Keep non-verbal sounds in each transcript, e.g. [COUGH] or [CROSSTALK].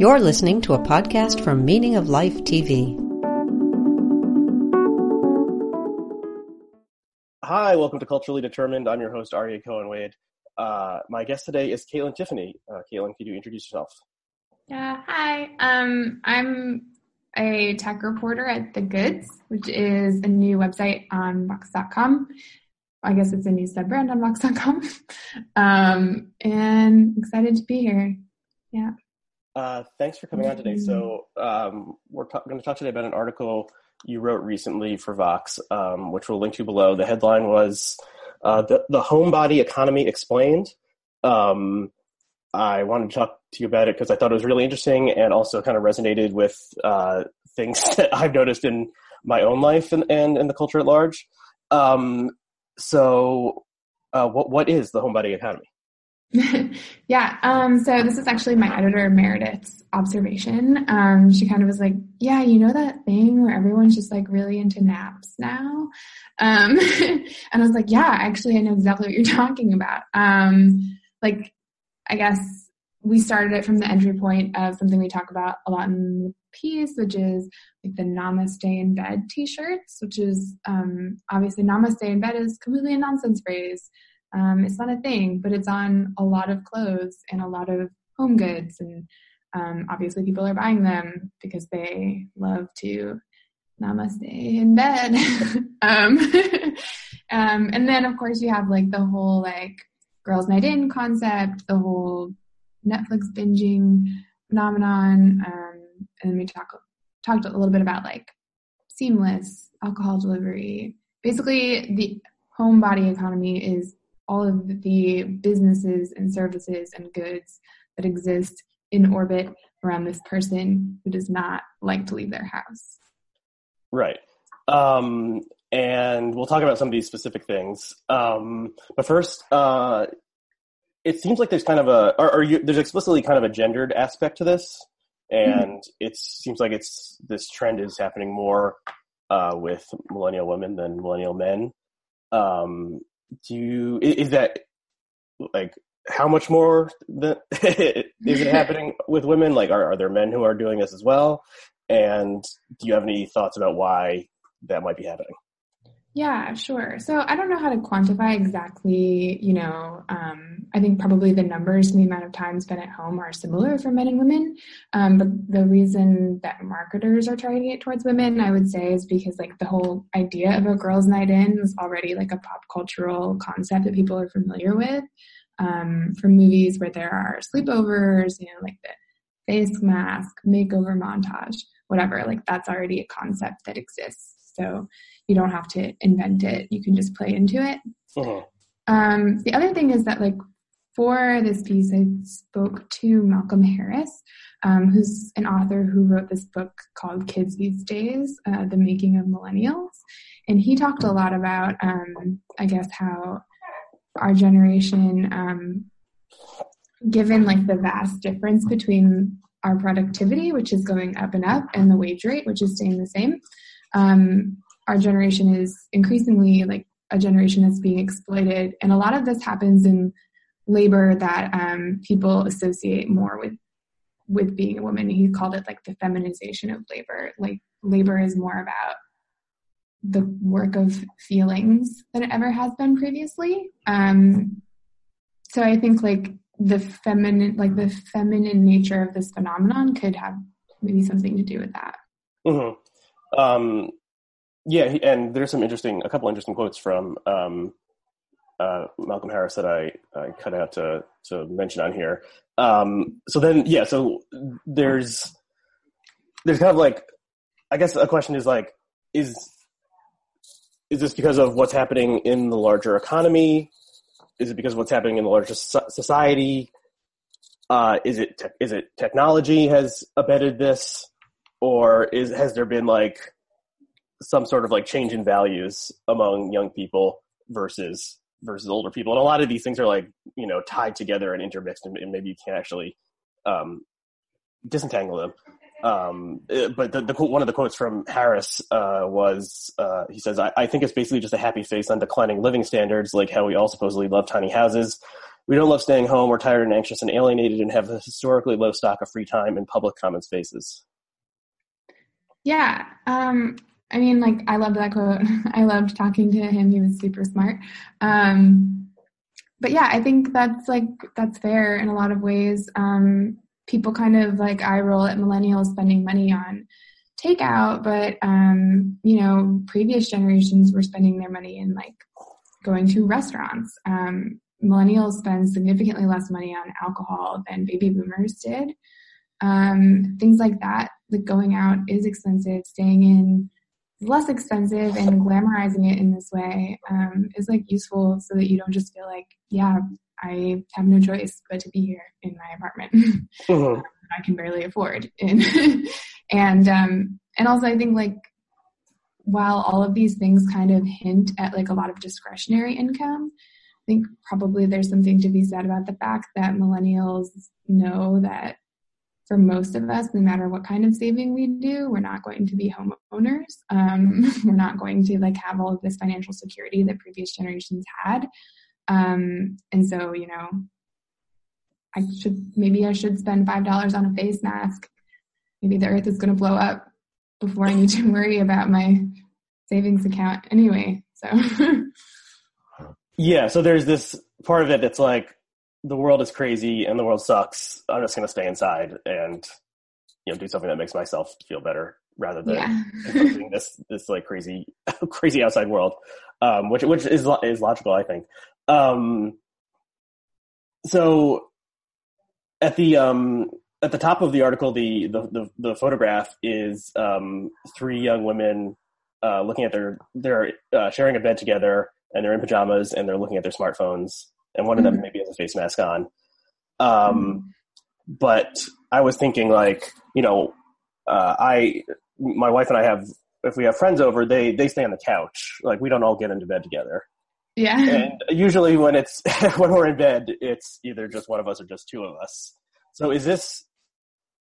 You're listening to a podcast from Meaning of Life TV. Hi, welcome to Culturally Determined. I'm your host, Aryeh Cohen Wade. Uh, my guest today is Kaitlyn Tiffany. Uh, Kaitlyn, could you introduce yourself? Yeah, hi. Um, I'm a tech reporter at The Goods, which is a new website on Vox.com. I guess it's a new sub brand on Vox.com. [LAUGHS] um, and excited to be here. Yeah. Uh, thanks for coming on today. So, um, we're ta- going to talk today about an article you wrote recently for Vox, um, which we'll link to below. The headline was uh, the, the Homebody Economy Explained. Um, I wanted to talk to you about it because I thought it was really interesting and also kind of resonated with uh, things [LAUGHS] that I've noticed in my own life and, and in the culture at large. Um, so, uh, what what is the homebody economy? [LAUGHS] yeah. Um, so this is actually my editor Meredith's observation. Um, she kind of was like, "Yeah, you know that thing where everyone's just like really into naps now," um, [LAUGHS] and I was like, "Yeah, actually, I know exactly what you're talking about." Um, like, I guess we started it from the entry point of something we talk about a lot in the piece, which is like the Namaste in bed T-shirts, which is um, obviously Namaste in bed is completely a nonsense phrase. Um, it's not a thing, but it's on a lot of clothes and a lot of home goods. And um, obviously, people are buying them because they love to namaste in bed. [LAUGHS] um, [LAUGHS] um, and then, of course, you have like the whole like girls' night in concept, the whole Netflix binging phenomenon. Um, and we talk, talked a little bit about like seamless alcohol delivery. Basically, the homebody economy is all of the businesses and services and goods that exist in orbit around this person who does not like to leave their house. Right. Um, and we'll talk about some of these specific things. Um, but first, uh, it seems like there's kind of a, or, or you, there's explicitly kind of a gendered aspect to this, and mm-hmm. it seems like it's this trend is happening more uh, with millennial women than millennial men. Um, do you is that like how much more the, [LAUGHS] is it happening [LAUGHS] with women? Like, are, are there men who are doing this as well? And do you have any thoughts about why that might be happening? Yeah, sure. So I don't know how to quantify exactly, you know, um, I think probably the numbers and the amount of time spent at home are similar for men and women. Um, but the reason that marketers are targeting it towards women, I would say, is because like the whole idea of a girls' night in is already like a pop cultural concept that people are familiar with um, from movies where there are sleepovers, you know, like the face mask, makeover montage, whatever. Like that's already a concept that exists. So you don't have to invent it. You can just play into it. Uh-huh. Um, the other thing is that like for this piece, I spoke to Malcolm Harris, um, who's an author who wrote this book called Kids These Days, uh, The Making of Millennials. And he talked a lot about, um, I guess, how our generation, um, given like the vast difference between our productivity, which is going up and up, and the wage rate, which is staying the same, um, our generation is increasingly like a generation that's being exploited. And a lot of this happens in labor that um, people associate more with with being a woman. He called it like the feminization of labor. Like labor is more about the work of feelings than it ever has been previously. Um, so I think like the feminine, like the feminine nature of this phenomenon could have maybe something to do with that. Mm-hmm. Um, yeah, and there's some interesting, a couple interesting quotes from um, uh, Malcolm Harris that I, I cut out to to mention on here. Um, so then, yeah, so there's there's kind of like, I guess a question is like, is is this because of what's happening in the larger economy? Is it because of what's happening in the larger society? Uh, is it te- is it technology has abetted this, or is has there been like some sort of like change in values among young people versus versus older people. And a lot of these things are like, you know, tied together and intermixed and, and maybe you can't actually um, disentangle them. Um, eh, but the, the, one of the quotes from Harris uh, was, uh, he says, I, I, think it's basically just a happy face on declining living standards, like how we all supposedly love tiny houses. We don't love staying home. We're tired and anxious and alienated and have a historically low stock of free time in public common spaces. Yeah. Um, I mean, like, I loved that quote. [LAUGHS] I loved talking to him. He was super smart. Um, but yeah, I think that's like, that's fair in a lot of ways. Um, people kind of like eye roll at millennials spending money on takeout, but, um, you know, previous generations were spending their money in like going to restaurants. Um, millennials spend significantly less money on alcohol than baby boomers did. Um, things like that, like going out is expensive, staying in less expensive and glamorizing it in this way um, is like useful so that you don't just feel like, yeah, I have no choice but to be here in my apartment. [LAUGHS] Mm-hmm. I can barely afford. [LAUGHS] and um, and also I think like while all of these things kind of hint at like a lot of discretionary income, I think probably there's something to be said about the fact that millennials know that for most of us, no matter what kind of saving we do, we're not going to be homeowners. Um, [LAUGHS] we're not going to like have all of this financial security that previous generations had. Um, and so, you know, I should maybe I should spend five dollars on a face mask. Maybe the earth is going to blow up before I need to [LAUGHS] worry about my savings account anyway. So. [LAUGHS] yeah. So there's this part of it that's like the world is crazy and the world sucks. I'm just going to stay inside and you know do something that makes myself feel better rather than yeah. [LAUGHS] this this like crazy [LAUGHS] crazy outside world, um, which which is is logical, I think. Um, so at the um, at the top of the article, the the the, the photograph is um, three young women uh, looking at their they're uh, sharing a bed together and they're in pajamas and they're looking at their smartphones and one of them mm-hmm. maybe has a face mask on. Um, but I was thinking like, you know, uh, I, my wife and I have, if we have friends over, they, they stay on the couch. Like we don't all get into bed together. Yeah. And usually when it's, [LAUGHS] when we're in bed, it's either just one of us or just two of us. So is this,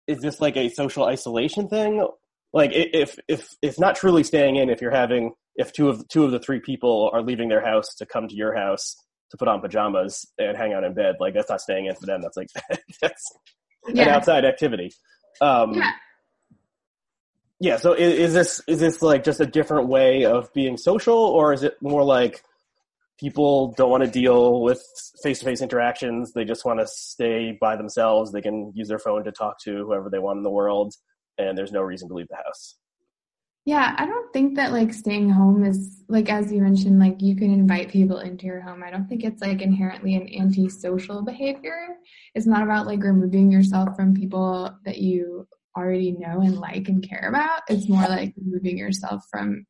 is this like a social isolation thing? Like if, if, if not truly staying in, if you're having, if two of, two of the three people are leaving their house to come to your house, to put on pajamas and hang out in bed. Like that's not staying in for them. That's like [LAUGHS] that's yeah. an outside activity. Um, yeah. Yeah. So is, is, this is this like just a different way of being social, or is it more like people don't want to deal with face to face interactions? They just want to stay by themselves. They can use their phone to talk to whoever they want in the world, and there's no reason to leave the house. Yeah, I don't think that like staying home is like as you mentioned, like you can invite people into your home. I don't think it's like inherently an antisocial behavior. It's not about like removing yourself from people that you already know and like and care about. It's more like removing yourself from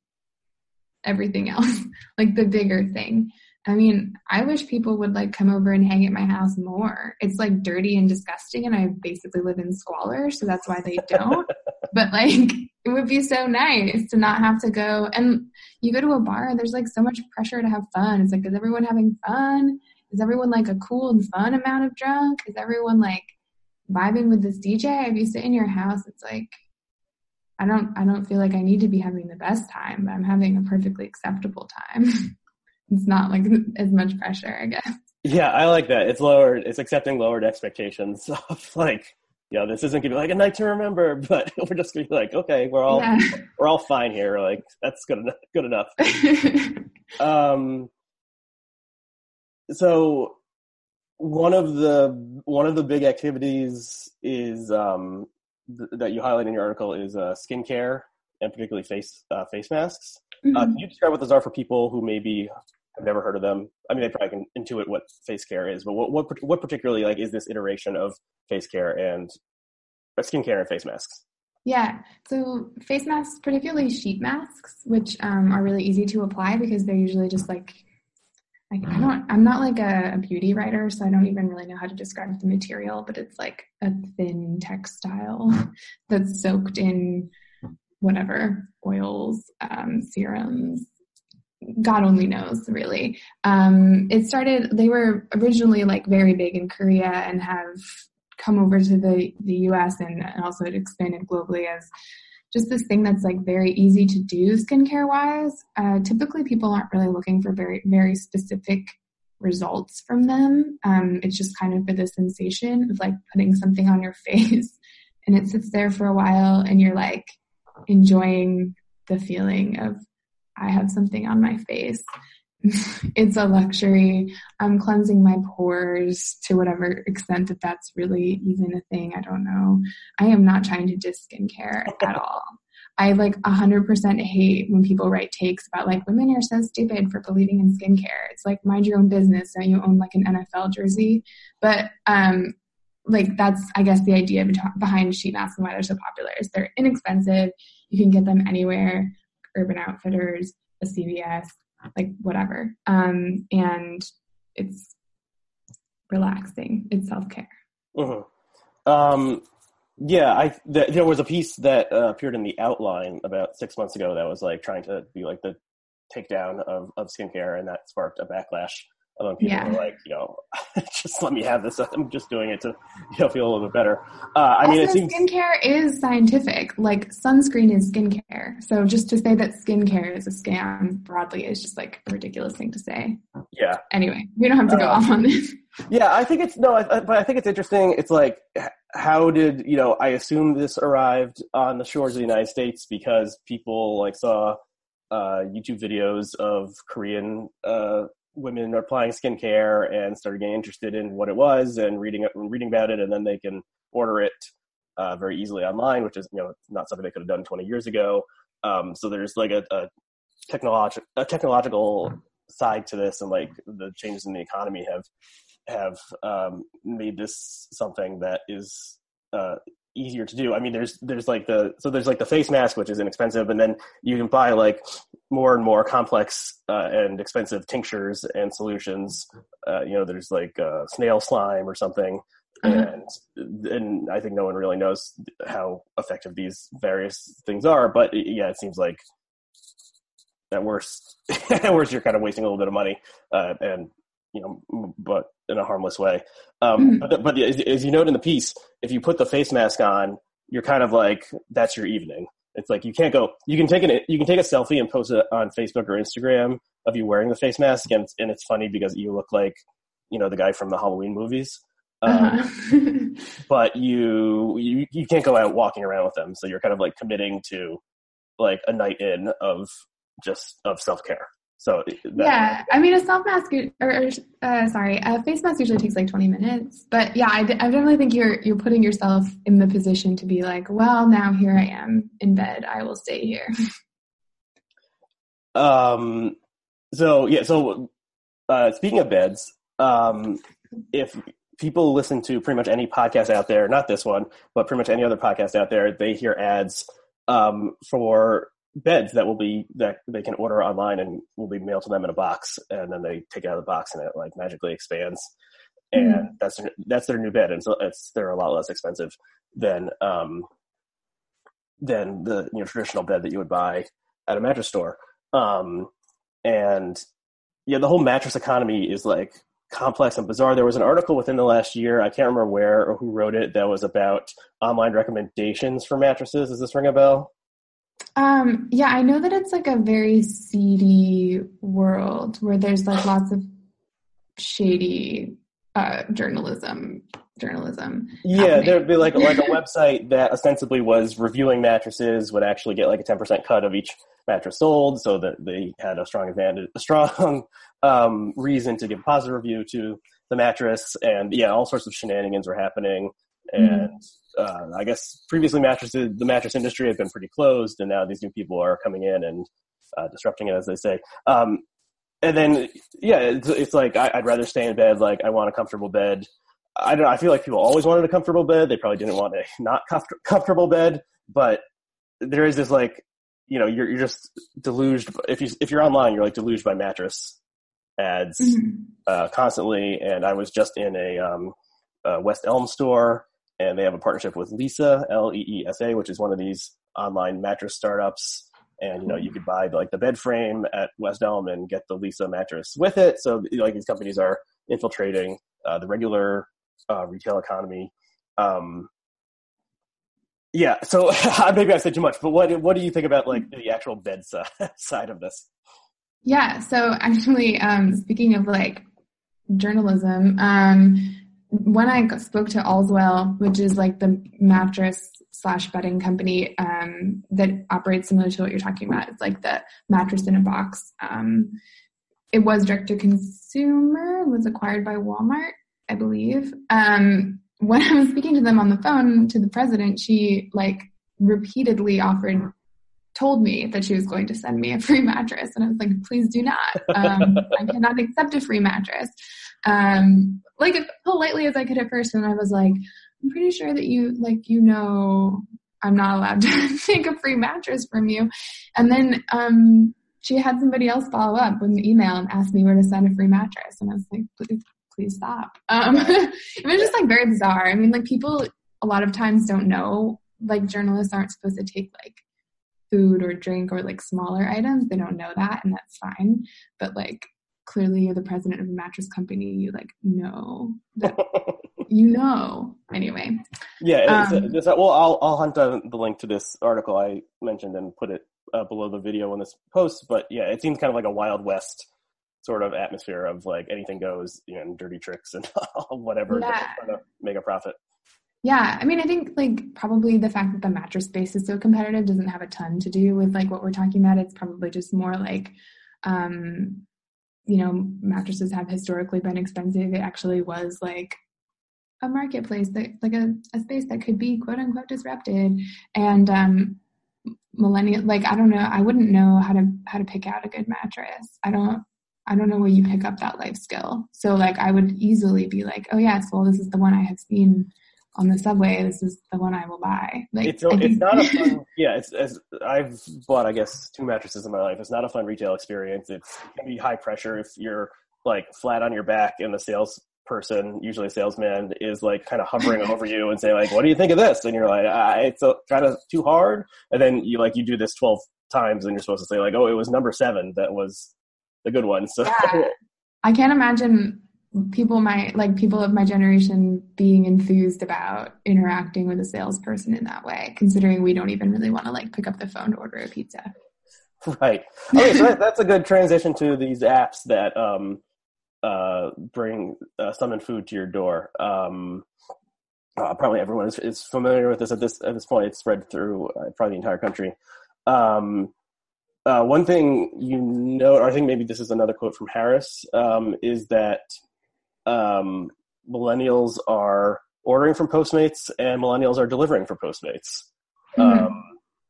everything else, [LAUGHS] like the bigger thing. I mean, I wish people would like come over and hang at my house more. It's like dirty and disgusting, and I basically live in squalor, so that's why they don't. [LAUGHS] but like, it would be so nice to not have to go. And you go to a bar, and there's like so much pressure to have fun. It's like, is everyone having fun? Is everyone like a cool and fun amount of drunk? Is everyone like vibing with this DJ? If you sit in your house, it's like, I don't, I don't feel like I need to be having the best time, but I'm having a perfectly acceptable time. [LAUGHS] it's not like as much pressure, I guess. Yeah, I like that. It's lowered. It's accepting lowered expectations [LAUGHS] of like, you know, this isn't gonna be like a night to remember, [LAUGHS] but [LAUGHS] we're just gonna be like, okay, we're all yeah. [LAUGHS] we're all fine here. Like that's good enough. Good enough. um. So one of the one of the big activities is um, th- that you highlight in your article is uh, skincare and particularly face uh, face masks. Uh, mm-hmm. Uh, can you describe what those are for people who maybe have never heard of them? I mean, they probably can intuit what face care is, but what what, what particularly like is this iteration of face care and uh, skincare and face masks? Yeah, so face masks, particularly sheet masks, which um, are really easy to apply because they're usually just like I don't, I'm not like a, a, beauty writer, so I don't even really know how to describe the material, but it's like a thin textile [LAUGHS] that's soaked in whatever oils, um, serums. God only knows, really. Um, it started, they were originally like very big in Korea and have come over to the, the US and, and also expanded globally as just this thing that's like very easy to do skincare wise. Uh, typically, people aren't really looking for very, very specific results from them. Um, it's just kind of for the sensation of like putting something on your [LAUGHS] face and it sits there for a while and you're like enjoying the feeling of I have something on my face. [LAUGHS] it's a luxury. I'm cleansing my pores to whatever extent that that's really even a thing. I don't know. I am not trying to diss skincare at all. I like 100% hate when people write takes about like women are so stupid for believing in skincare. It's like mind your own business. Don't you own like an NFL jersey? But um, like that's I guess the idea behind sheet masks and why they're so popular is they're inexpensive. You can get them anywhere. Urban Outfitters, a CVS, like whatever. Um, and it's relaxing. It's self care. Mm-hmm. Um, yeah, I th- there was a piece that uh, appeared in the outline about six months ago that was like trying to be like the takedown of of skincare, and that sparked a backlash people yeah. are like, you know, [LAUGHS] just let me have this. I'm just doing it to you know feel a little bit better. Uh, I also, mean, it seems skincare is scientific. Like sunscreen is skincare. So just to say that skincare is a scam broadly is just like a ridiculous thing to say. Yeah. Anyway, we don't have to go uh, off on this. Yeah, I think it's no, I, but I think it's interesting. It's like, how did you know? I assume this arrived on the shores of the United States because people like saw uh, YouTube videos of Korean uh, women are applying skincare and started getting interested in what it was and reading reading about it, and then they can order it uh, very easily online, which is you know not something they could have done 20 years ago. Um, so there's like a, a technological a technological side to this, and like the changes in the economy have have um, made this something that is uh, easier to do. I mean, there's there's like the so there's like the face mask, which is inexpensive, and then you can buy like more and more complex uh, and expensive tinctures and solutions. Uh, you know, there's like uh, snail slime or something, mm-hmm. and and I think no one really knows how effective these various things are. But yeah, it seems like at worst, [LAUGHS] at worst, you're kind of wasting a little bit of money, uh, and you know, but in a harmless way. Um, mm-hmm. But, but as, as, you note in the piece, if you put the face mask on, you're kind of like that's your evening. It's like you can't go. You can take an you can take a selfie and post it on Facebook or Instagram of you wearing the face mask, and and it's funny because you look like you know the guy from the Halloween movies. Um, uh-huh. [LAUGHS] but you, you you can't go out walking around with them, so you're kind of like committing to like a night in of just of self care. So that, yeah, I mean, a self mask or, uh, sorry, a face mask usually takes like 20 minutes. But yeah, I, I definitely think you're you're putting yourself in the position to be like, well, now here I am in bed. I will stay here. [LAUGHS] Um. So yeah. So uh, speaking of beds, um, if people listen to pretty much any podcast out there, not this one, but pretty much any other podcast out there, they hear ads um, for beds that will be that they can order online and will be mailed to them in a box and then they take it out of the box and it like magically expands. And mm. that's that's their new bed and so it's they're a lot less expensive than um than the you know traditional bed that you would buy at a mattress store. Um and yeah the whole mattress economy is like complex and bizarre. There was an article within the last year i can't remember where or who wrote it that was about online recommendations for mattresses. Does this ring a bell um, yeah, I know that it's like a very seedy world where there's like lots of shady uh, journalism. Journalism. Yeah, happening. there'd be like like a [LAUGHS] website that ostensibly was reviewing mattresses would actually get like a ten percent cut of each mattress sold, so that they had a strong advantage, a strong [LAUGHS] um, reason to give a positive review to the mattress, and yeah, all sorts of shenanigans were happening. And. Mm-hmm uh, I guess previously mattresses, the mattress industry had been pretty closed, and now these new people are coming in and uh, disrupting it, as they say. Um, and then, yeah, it's, it's like I, would rather stay in bed. Like I want a comfortable bed. I don't. I feel like people always wanted a comfortable bed. They probably didn't want a [LAUGHS] not comfort, comfortable bed, but there is this like, you know, you're you're just deluged. If you if you're online, you're like deluged by mattress ads mm-hmm. uh, constantly. And I was just in a, um, a West Elm store and they have a partnership with Leesa L E E S A, which is one of these online mattress startups. And you know, you could buy like the bed frame at West Elm and get the Leesa mattress with it. So like these companies are infiltrating uh, the regular uh, retail economy. Um, yeah, so [LAUGHS] maybe I said too much, but what what do you think about like the actual bed [LAUGHS] side of this? Yeah, so actually, um, speaking of like journalism. Um, when I spoke to Allswell, which is like the mattress slash bedding company um, that operates similar to what you're talking about, it's like the mattress in a box. Um, it was direct to consumer, was acquired by Walmart, I believe. Um, when I was speaking to them on the phone to the president, she like repeatedly offered told me that she was going to send me a free mattress and i was like please do not um, i cannot accept a free mattress um, like politely as i could at first and i was like i'm pretty sure that you like you know i'm not allowed to [LAUGHS] take a free mattress from you. And then um, she had somebody else follow up with an email and ask me where to send a free mattress and i was like please please stop. Um, [LAUGHS] it was just like very bizarre. I mean like people a lot of times don't know like journalists aren't supposed to take like food or drink or like smaller items. They don't know that and that's fine. But like clearly you're the president of a mattress company you like know [LAUGHS] that you know anyway yeah um, it's, it's, well i'll i'll hunt down the link to this article i mentioned and put it uh, below the video on this post but yeah it seems kind of like a wild west sort of atmosphere of like anything goes you know and dirty tricks and [LAUGHS] whatever yeah. to make a profit yeah, I mean, I think like probably the fact that the mattress space is so competitive doesn't have a ton to do with like what we're talking about. It's probably just more like, um, you know, mattresses have historically been expensive. It actually was like a marketplace that like a, a space that could be quote unquote disrupted. And um, millennial, like I don't know, I wouldn't know how to how to pick out a good mattress. I don't. I don't know where you pick up that life skill. So like I would easily be like, oh yes, well this is the one I have seen on the subway, this is the one I will buy. Like, it's, it's not a fun, [LAUGHS] yeah, it's, it's, I've bought, I guess, two mattresses in my life. It's not a fun retail experience. It's, it can be high pressure if you're like flat on your back and the salesperson, usually a salesman, is like kind of hovering [LAUGHS] over you and saying like, what do you think of this? And you're like, ah, it's kind of too hard. And then you like, you do this 12 times and you're supposed to say like, oh, it was number seven that was the good one. So yeah. I can't imagine people my like people of my generation being enthused about interacting with a salesperson in that way considering we don't even really want to like pick up the phone to order a pizza. [LAUGHS] Right. Okay so that's a good transition to these apps that um uh bring uh, summon food to your door. Um uh, probably everyone is, is, familiar with this at this at this point. It's spread through uh, probably the entire country. Um uh, one thing you know, or I think maybe this is another quote from Harris, um, is that um, millennials are ordering from Postmates and millennials are delivering for Postmates. Mm-hmm. Um,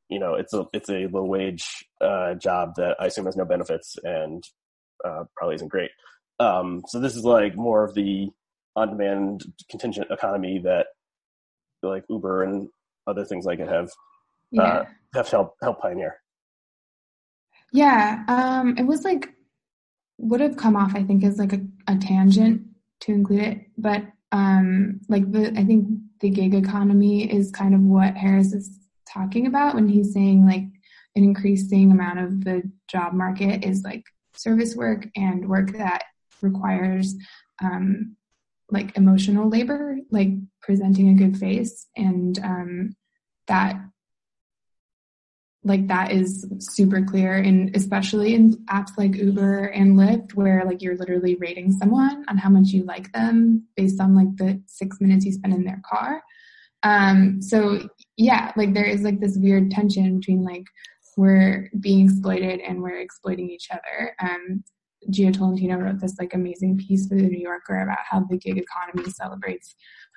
you know, it's a it's a low wage uh, job that I assume has no benefits and uh, probably isn't great. Um, so this is like more of the on demand contingent economy that like Uber and other things like it have uh, have helped help pioneer. Yeah, um, it was like would have come off I think as like a, a tangent to include it. But um, like the, I think the gig economy is kind of what Harris is talking about when he's saying like an increasing amount of the job market is like service work and work that requires um, like emotional labor, like presenting a good face, and um, that like that is super clear and especially in apps like uber and lyft where like you're literally rating someone on how much you like them based on like the six minutes you spend in their car. Um so yeah like there is like this weird tension between like we're being exploited and we're exploiting each other. Um Jia Tolentino wrote this like amazing piece for the New Yorker about how the gig economy celebrates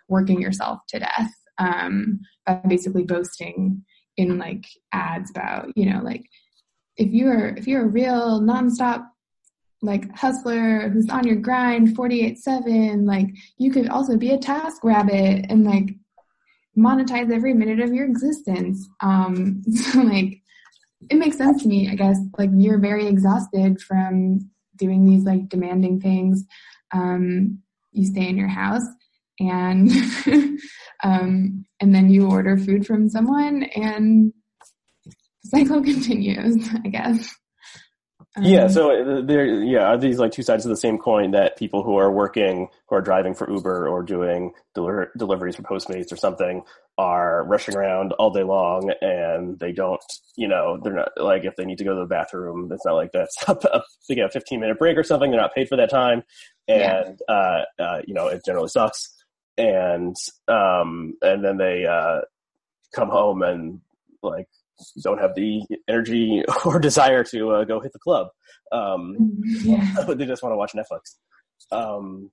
working yourself to death um, by basically boasting in like ads about you know like if you're if you're a real nonstop like hustler who's on your grind 48 7 like you could also be a task rabbit and like monetize every minute of your existence. Um [LAUGHS] so like it makes sense to me i guess like you're very exhausted from doing these like demanding things. Um you stay in your house and [LAUGHS] um, and then you order food from someone and the cycle [LAUGHS] continues i guess um, yeah so uh, there yeah are these like two sides of the same coin that people who are working who are driving for uber or doing deli- deliveries for postmates or something are rushing around all day long and they don't you know they're not like if they need to go to the bathroom it's not like that's [LAUGHS] they get a 15 minute break or something they're not paid for that time and yeah. uh, uh, you know it generally sucks. And um, and then they uh, come home and like don't have the energy [LAUGHS] or desire to uh, go hit the club. Um, mm-hmm. yeah. [LAUGHS] they just want to watch Netflix. Um,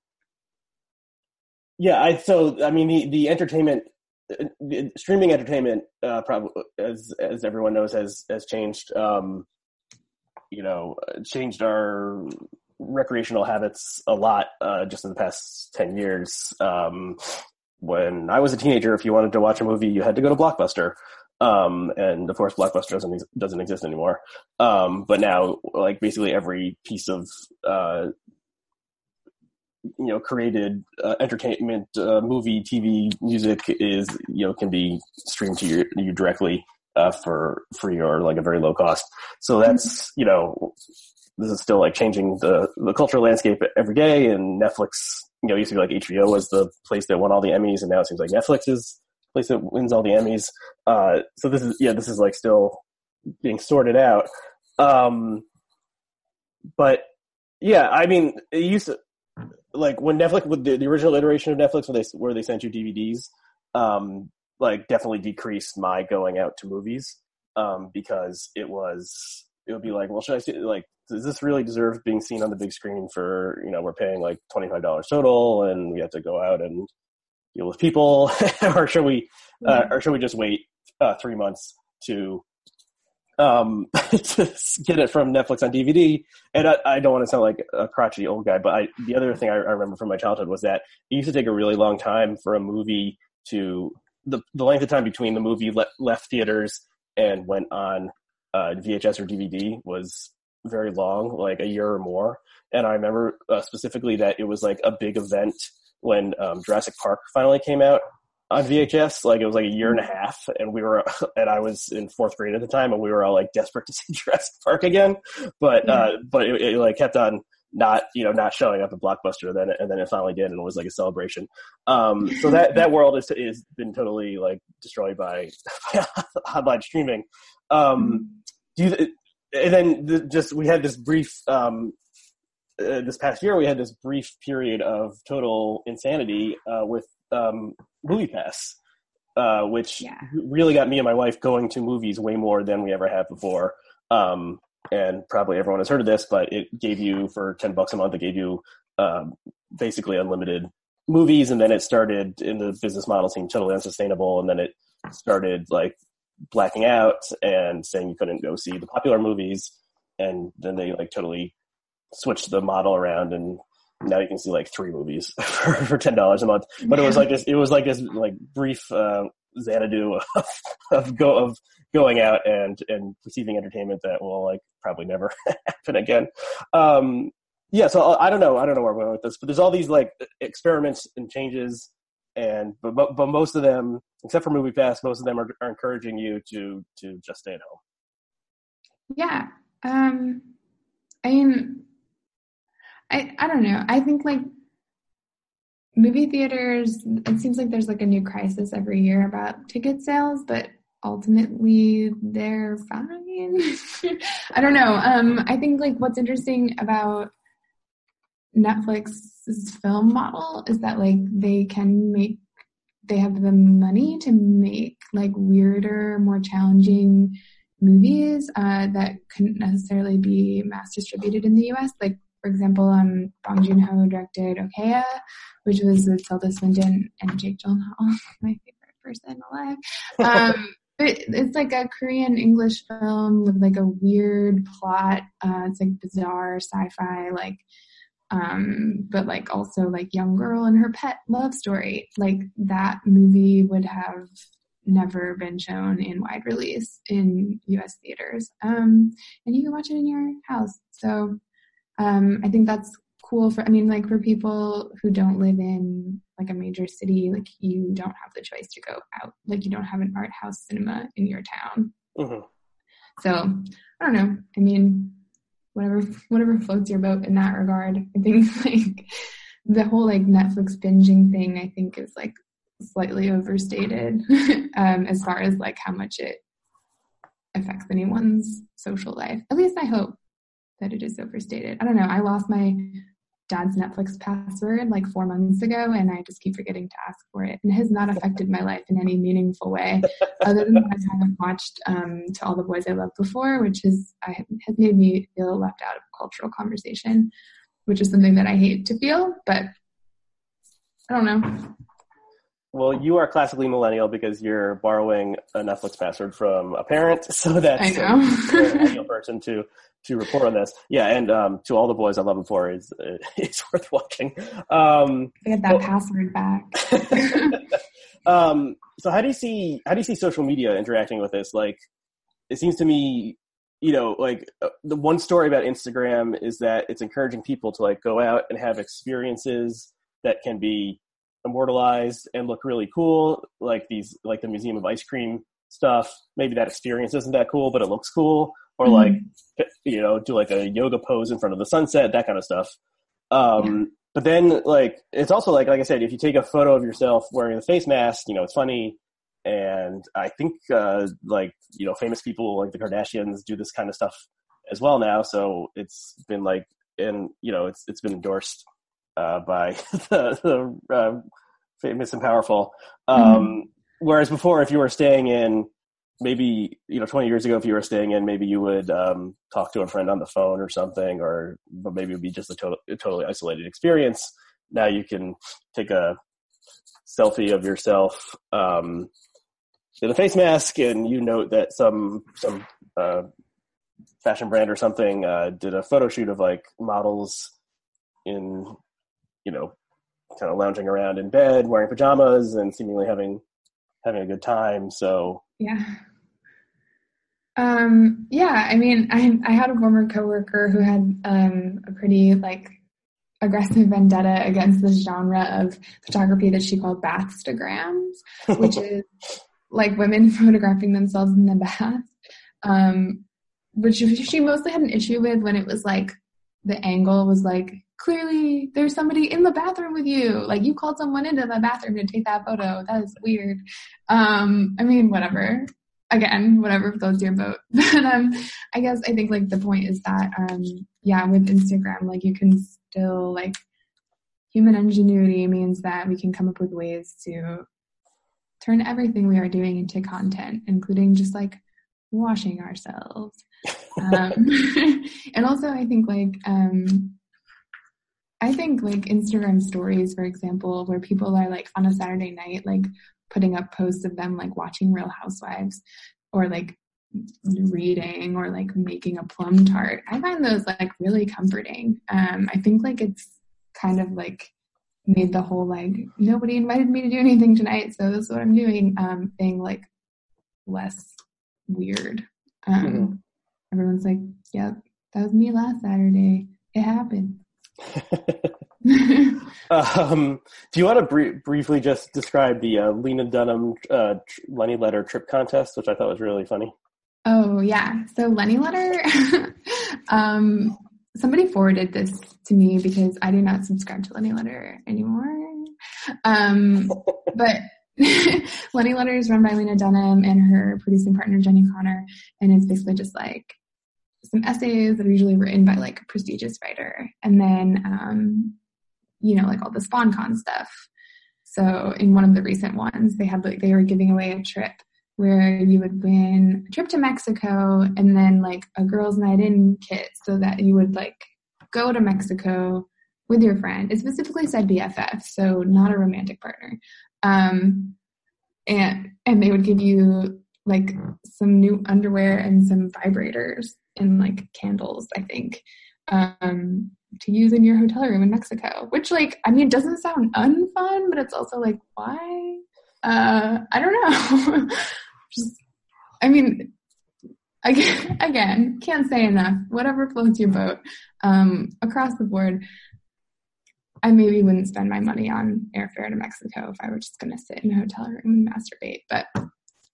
yeah, I so I mean the the entertainment the streaming entertainment uh, probably as as everyone knows has has changed um, you know changed our recreational habits a lot uh, just in the past 10 years. Um, when i was a teenager if you wanted to watch a movie you had to go to blockbuster. Um, and of course blockbuster doesn't doesn't exist anymore. Um, but now like basically every piece of uh, you know created uh, entertainment uh, movie tv music is you know can be streamed to you, you directly uh, for free or like a very low cost. So that's you know this is still like changing the the cultural landscape every day and netflix you know used to be like hbo was the place that won all the emmys and now it seems like netflix is the place that wins all the emmys. Uh, so this is yeah this is like still being sorted out. Um, but yeah i mean it used to like when Netflix with the, the original iteration of Netflix where they where they sent you DVDs, um, like definitely decreased my going out to movies um, because it was it would be like, well, should I see like does this really deserve being seen on the big screen for you know we're paying like twenty five dollars total and we have to go out and deal with people [LAUGHS] or should we uh, or should we just wait uh, three months to um, [LAUGHS] to get it from Netflix on DVD. And I, I, don't want to sound like a crotchety old guy, but I, the other thing I, I, remember from my childhood was that it used to take a really long time for a movie to the the length of time between the movie le- left theaters and went on uh, VHS or DVD was very long, like a year or more. And I remember uh, specifically that it was like a big event when um, Jurassic Park finally came out on VHS. Like it was like a year and a half, and we were, [LAUGHS] and I was in fourth grade at the time, and we were all like desperate to [LAUGHS] see Jurassic Park again. But uh, but it, it, like kept on not you know not showing up at Blockbuster. Then and then it finally did, and it was like a celebration. Um, so that that [LAUGHS] world is is been totally like destroyed by, by online streaming. Um, do you, and then the, just we had this brief. Um, uh, this past year, we had this brief period of total insanity uh, with um, Movie Pass, uh, which yeah. really got me and my wife going to movies way more than we ever have before. Um, and probably everyone has heard of this, but it gave you for ten bucks a month. It gave you um, basically unlimited movies, and then it started in the business model seemed totally unsustainable, and then it started like blacking out and saying you couldn't go see the popular movies, and then they like totally switched the model around and now you can see like three movies [LAUGHS] for, for ten dollars a month. But it was like this, it was like this like brief uh, Xanadu [LAUGHS] of, of go of going out and and receiving entertainment that will like probably never [LAUGHS] happen again. Um, yeah, so I don't know, I don't know where we're going with this, but there's all these like experiments and changes, and but but, but most of them, except for Movie Pass, most of them are, are encouraging you to to just stay at home. Yeah, um, I mean I, I don't know. I think like movie theaters, it seems like there's like a new crisis every year about ticket sales, but ultimately they're fine. [LAUGHS] I don't know. Um, I think like what's interesting about Netflix's film model is that like they can make they have the money to make like weirder, more challenging movies uh, that couldn't necessarily be mass distributed in the US. Like for example, um, Bong Joon Ho directed Okja, which was with Tilda Swinton and Jake Gyllenhaal, [LAUGHS] my favorite person alive. Um, [LAUGHS] but it's like a Korean English film with like a weird plot. Uh, it's like bizarre sci-fi, like, um, but like also like young girl and her pet love story. Like that movie would have never been shown in wide release in U.S. theaters, um, and you can watch it in your house. So um, I think that's cool for, I mean, like for people who don't live in like a major city, like you don't have the choice to go out. Like you don't have an art house cinema in your town. Mm-hmm. So I don't know. I mean, whatever, whatever floats your boat in that regard. I think [LAUGHS] like the whole like Netflix binging thing, I think is like slightly overstated [LAUGHS] um, as far as like how much it affects anyone's social life. At least I hope that it is overstated. I don't know. I lost my dad's Netflix password like four months ago, and I just keep forgetting to ask for it. And it has not affected my life in any meaningful way, [LAUGHS] other than I haven't watched um, To All the Boys I Loved Before, which is I, has made me feel left out of cultural conversation, which is something that I hate to feel, but I don't know. Well, you are classically millennial because you're borrowing a Netflix password from a parent, [LAUGHS] so that's a millennial person to to report on this. Yeah, and um, to all the boys I love before is [LAUGHS] it's worth watching. Um, Get that well, password back. [LAUGHS] um, so how do you see how do you see social media interacting with this? Like, it seems to me, you know, like uh, the one story about Instagram is that it's encouraging people to like go out and have experiences that can be immortalized and look really cool, like these, like the Museum of Ice Cream stuff. Maybe that experience isn't that cool, but it looks cool. Or mm-hmm. like, you know, do like a yoga pose in front of the sunset, that kind of stuff. Um, yeah. But then, like, it's also like, like I said, if you take a photo of yourself wearing the face mask, you know, it's funny. And I think, uh, like, you know, famous people like the Kardashians do this kind of stuff as well now. So it's been like, and you know, it's it's been endorsed uh, by [LAUGHS] the, the uh, famous and powerful. Um, mm-hmm. Whereas before, if you were staying in, maybe you know, 20 years ago, if you were staying in, maybe you would um, talk to a friend on the phone or something, or but maybe it would be just a, total, a totally isolated experience. Now you can take a selfie of yourself um, in a face mask, and you note that some some uh, fashion brand or something uh, did a photo shoot of like models in you know, kind of lounging around in bed, wearing pajamas, and seemingly having having a good time. So yeah. Um, yeah, I mean, I I had a former coworker who had um, a pretty like aggressive vendetta against this genre of photography that she called bathstagrams, [LAUGHS] which is like women [LAUGHS] photographing themselves in the bath. Um, which she mostly had an issue with when it was like the angle was like clearly there's somebody in the bathroom with you. Like you called someone into the bathroom to take that photo. That is weird. Um, I mean, whatever. Again, whatever floats your boat. [LAUGHS] but um, I guess I think like the point is that um, yeah, with Instagram, like you can still like human ingenuity means that we can come up with ways to turn everything we are doing into content, including just like washing ourselves. um, [LAUGHS] and also, I think like um, I think like Instagram stories, for example, where people are like on a Saturday night, like putting up posts of them like watching Real Housewives or like reading or like making a plum tart. I find those like really comforting. Um, I think like it's kind of like made the whole like nobody invited me to do anything tonight, so this is what I'm doing um, thing like less weird. Um, mm-hmm. Everyone's like, "Yep, that was me last Saturday. It happened." [LAUGHS] um, do you want to br- briefly just describe the uh, Lena Dunham uh, Lenny Letter trip contest, which I thought was really funny? Oh yeah, so Lenny Letter. [LAUGHS] um, somebody forwarded this to me because I do not subscribe to Lenny Letter anymore. Um, [LAUGHS] but [LAUGHS] Lenny Letter is run by Lena Dunham and her producing partner Jenny Konner, and it's basically just like some essays that are usually written by like a prestigious writer, and then um, you know like all the sponcon stuff. So in one of the recent ones, they had like they were giving away a trip where you would win a trip to Mexico and then like a girls' night in kit, so that you would like go to Mexico with your friend. It specifically said BFF, so not a romantic partner. Um, and and they would give you like some new underwear and some vibrators and like candles, I think, um, to use in your hotel room in Mexico. Which, like, I mean, doesn't sound unfun, but it's also like, why? Uh, I don't know. [LAUGHS] Just, I mean, again, [LAUGHS] again, can't say enough. Whatever floats your boat. Um, across the board, I maybe wouldn't spend my money on airfare to Mexico if I were just going to sit in a hotel room and masturbate. But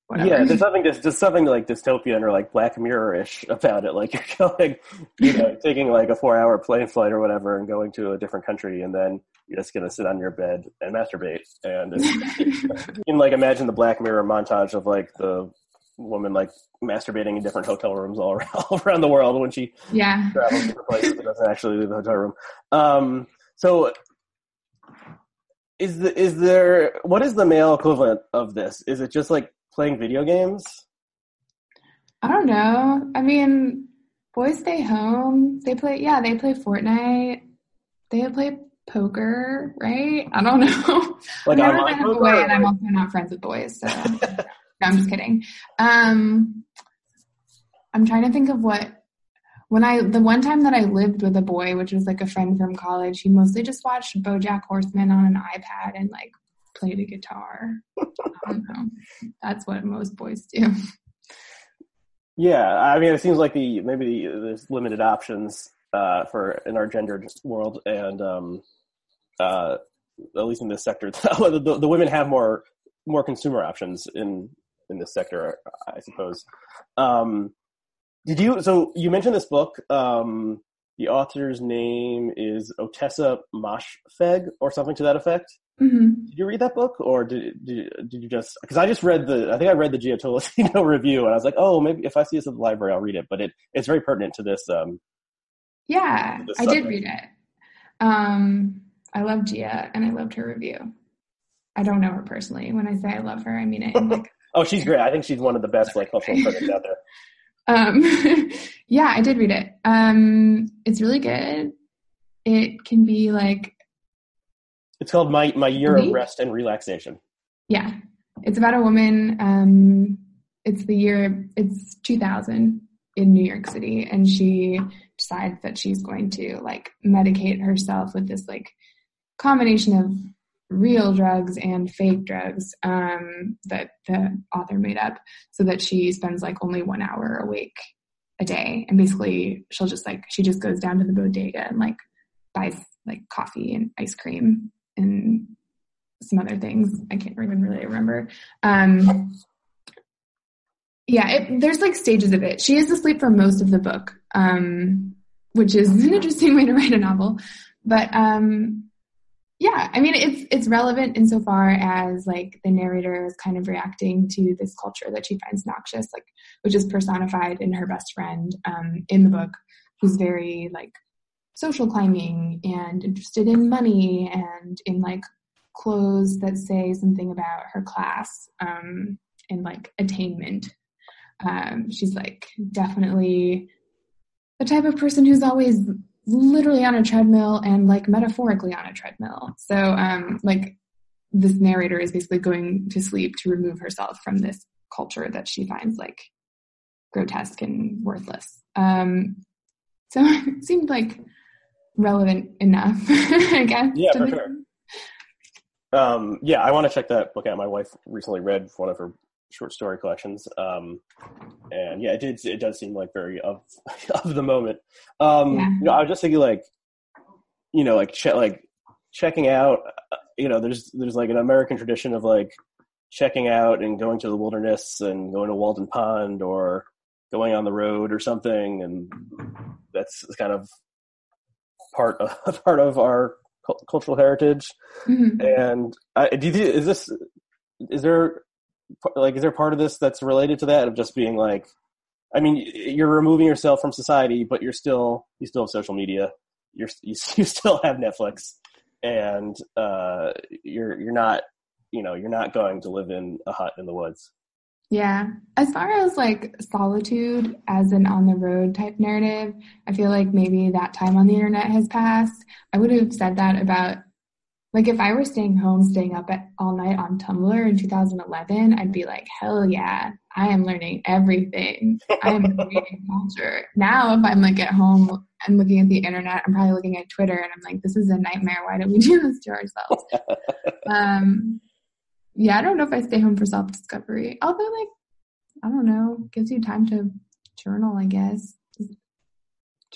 Whatever. Yeah, there's something just just something like dystopian or like Black Mirror-ish about it. Like [LAUGHS] you're going, you know, taking like a four-hour plane flight or whatever, and going to a different country, and then you're just gonna sit on your bed and masturbate. And [LAUGHS] you can like imagine the Black Mirror montage of like the woman like masturbating in different hotel rooms all around, [LAUGHS] all around the world when she yeah travels to places but doesn't actually leave the hotel room. Um, so is the is there what is the male equivalent of this? Is it just like playing video games? I don't know. I mean, boys stay home. They play. Yeah, they play Fortnite. They play poker, right? I don't know. [LAUGHS] Like I'm online poker, boy, and I'm also not friends with boys. So [LAUGHS] no, I'm just kidding. Um, I'm trying to think of what when I the one time that I lived with a boy, which was like a friend from college, he mostly just watched BoJack Horseman on an iPad and like played a guitar. I don't know. That's what most boys do. Yeah, I mean, it seems like the maybe the, there's limited options uh, for in our gendered world, and um, uh, at least in this sector, [LAUGHS] the, the, women have more more consumer options in in this sector, I suppose. Um, did you? So you mentioned this book. Um, the author's name is Ottessa Moshfegh, or something to that effect. Mm-hmm. Did you read that book, or did did, did you just? Because I just read the. I think I read the Jia Tolentino [LAUGHS] review, and I was like, oh, maybe if I see this at the library, I'll read it. But it it's very pertinent to this. Um, yeah, this I did read it. Um, I love Jia, and I loved her review. I don't know her personally. When I say I love her, I mean it. Like, [LAUGHS] oh, she's great. I think she's one of the best like [LAUGHS] cultural critics out there. Um, [LAUGHS] yeah, I did read it. Um, it's really good. It can be like. It's called my my year of rest and relaxation. Yeah, it's about a woman. Um, it's the year. It's 2000 in New York City, and she decides that she's going to like medicate herself with this like combination of real drugs and fake drugs um, that the author made up so that she spends like only one hour awake a day. And basically she'll just like she just goes down to the bodega and like buys like coffee and ice cream and some other things. I can't even really remember. Um yeah it, there's like stages of it. She is asleep for most of the book um which is an interesting way to write a novel. But um yeah, I mean it's it's relevant insofar as like the narrator is kind of reacting to this culture that she finds noxious, like which is personified in her best friend um, in the book, who's very like social climbing and interested in money and in like clothes that say something about her class um, and like attainment. Um, she's like definitely the type of person who's always literally on a treadmill and like metaphorically on a treadmill. So um like this narrator is basically going to sleep to remove herself from this culture that she finds like grotesque and worthless. Um so [LAUGHS] it seemed like relevant enough, [LAUGHS] I guess. Yeah, for sure. Um, yeah, I want to check that book out. My wife recently read one of her short story collections. Um, and yeah, it did. It does seem like very of [LAUGHS] of the moment. Um, yeah. you know, I was just thinking like, you know, like che- like checking out. You know, there's there's like an American tradition of like checking out and going to the wilderness and going to Walden Pond or going on the road or something, and that's kind of part of [LAUGHS] part of our cultural heritage. Mm-hmm. And I, do you, is this is there like is there part of this that's related to that of just being like i mean you're removing yourself from society but you're still you still have social media. You're [LAUGHS] you, you still have netflix. And uh you're you're not you know you're not going to live in a hut in the woods. Yeah. As far as like solitude as an on the road type narrative i feel like maybe that time on the internet has passed. I would have said that about like if I were staying home, staying up at all night on Tumblr in 2011, I'd be like, hell yeah, I am learning everything. I am [LAUGHS] reading culture. Now, if I'm like at home and looking at the internet, I'm probably looking at Twitter and I'm like, this is a nightmare. Why don't we [LAUGHS] do this to ourselves? [LAUGHS] um, yeah, I don't know if I stay home for self discovery. Although, like, I don't know, gives you time to journal, I guess.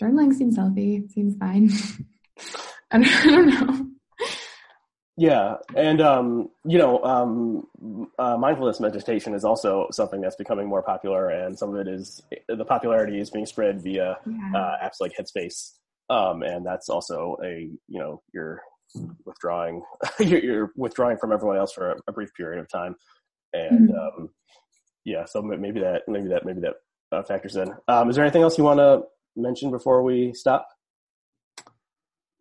Journaling seems healthy, seems fine. I don't know. Yeah, and um, you know, um, uh, mindfulness meditation is also something that's becoming more popular, and some of it is the popularity is being spread via yeah. uh, apps like Headspace, um, and that's also a you know you're withdrawing [LAUGHS] you're, you're, withdrawing from everyone else for a, a brief period of time, and mm-hmm. um, yeah, so maybe that maybe that maybe that uh, factors in. Um, is there anything else you want to mention before we stop?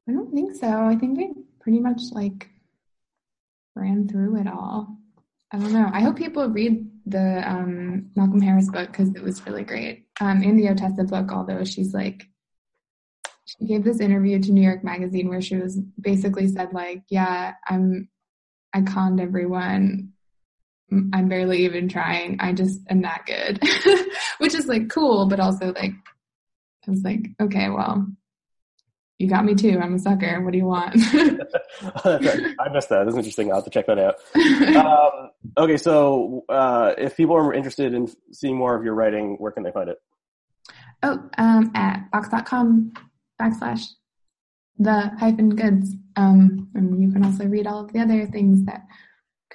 I don't think so. I think we pretty much like ran through it all. I don't know. I hope people read the um, Malcolm Harris book because it was really great. Um, in the Ottessa book, although she's like, she gave this interview to New York Magazine where she was basically said like, yeah, I'm, I conned everyone. I'm barely even trying. I just am that good, [LAUGHS] which is like cool, but also like, I was like, okay, well, you got me too. I'm a sucker. What do you want? [LAUGHS] I missed that. That's interesting. I'll have to check that out. [LAUGHS] Um, okay, so uh, if people are interested in seeing more of your writing, where can they find it? Oh, um, at vox.com backslash the hyphen goods. Um, and you can also read all of the other things that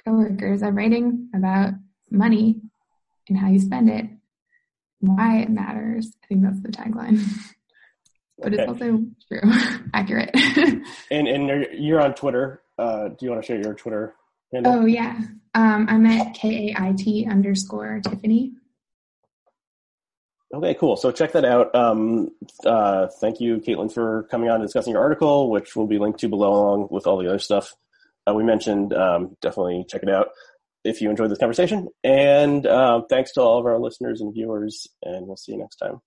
coworkers are writing about money and how you spend it, why it matters. I think that's the tagline. [LAUGHS] but okay. it's also true, [LAUGHS] accurate. [LAUGHS] and and you're on Twitter. Uh, do you want to share your Twitter handle? Oh yeah, um, I'm at k a i t underscore Tiffany. Okay, cool. So check that out. Um, uh, thank you, Kaitlyn, for coming on and discussing your article, which will be linked to below along with all the other stuff uh, we mentioned. Um, definitely check it out if you enjoyed this conversation. And uh, thanks to all of our listeners and viewers, and we'll see you next time.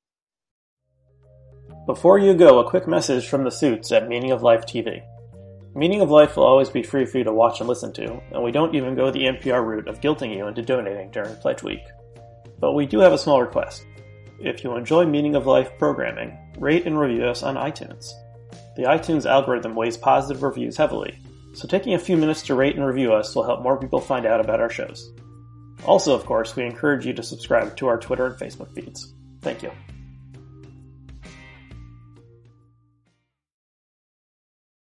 Before you go, a quick message from the suits at Meaning of Life TV. Meaning of Life will always be free for you to watch and listen to, and we don't even go the NPR route of guilting you into donating during Pledge Week. But we do have a small request. If you enjoy Meaning of Life programming, rate and review us on iTunes. The iTunes algorithm weighs positive reviews heavily, so taking a few minutes to rate and review us will help more people find out about our shows. Also, of course, we encourage you to subscribe to our Twitter and Facebook feeds. Thank you.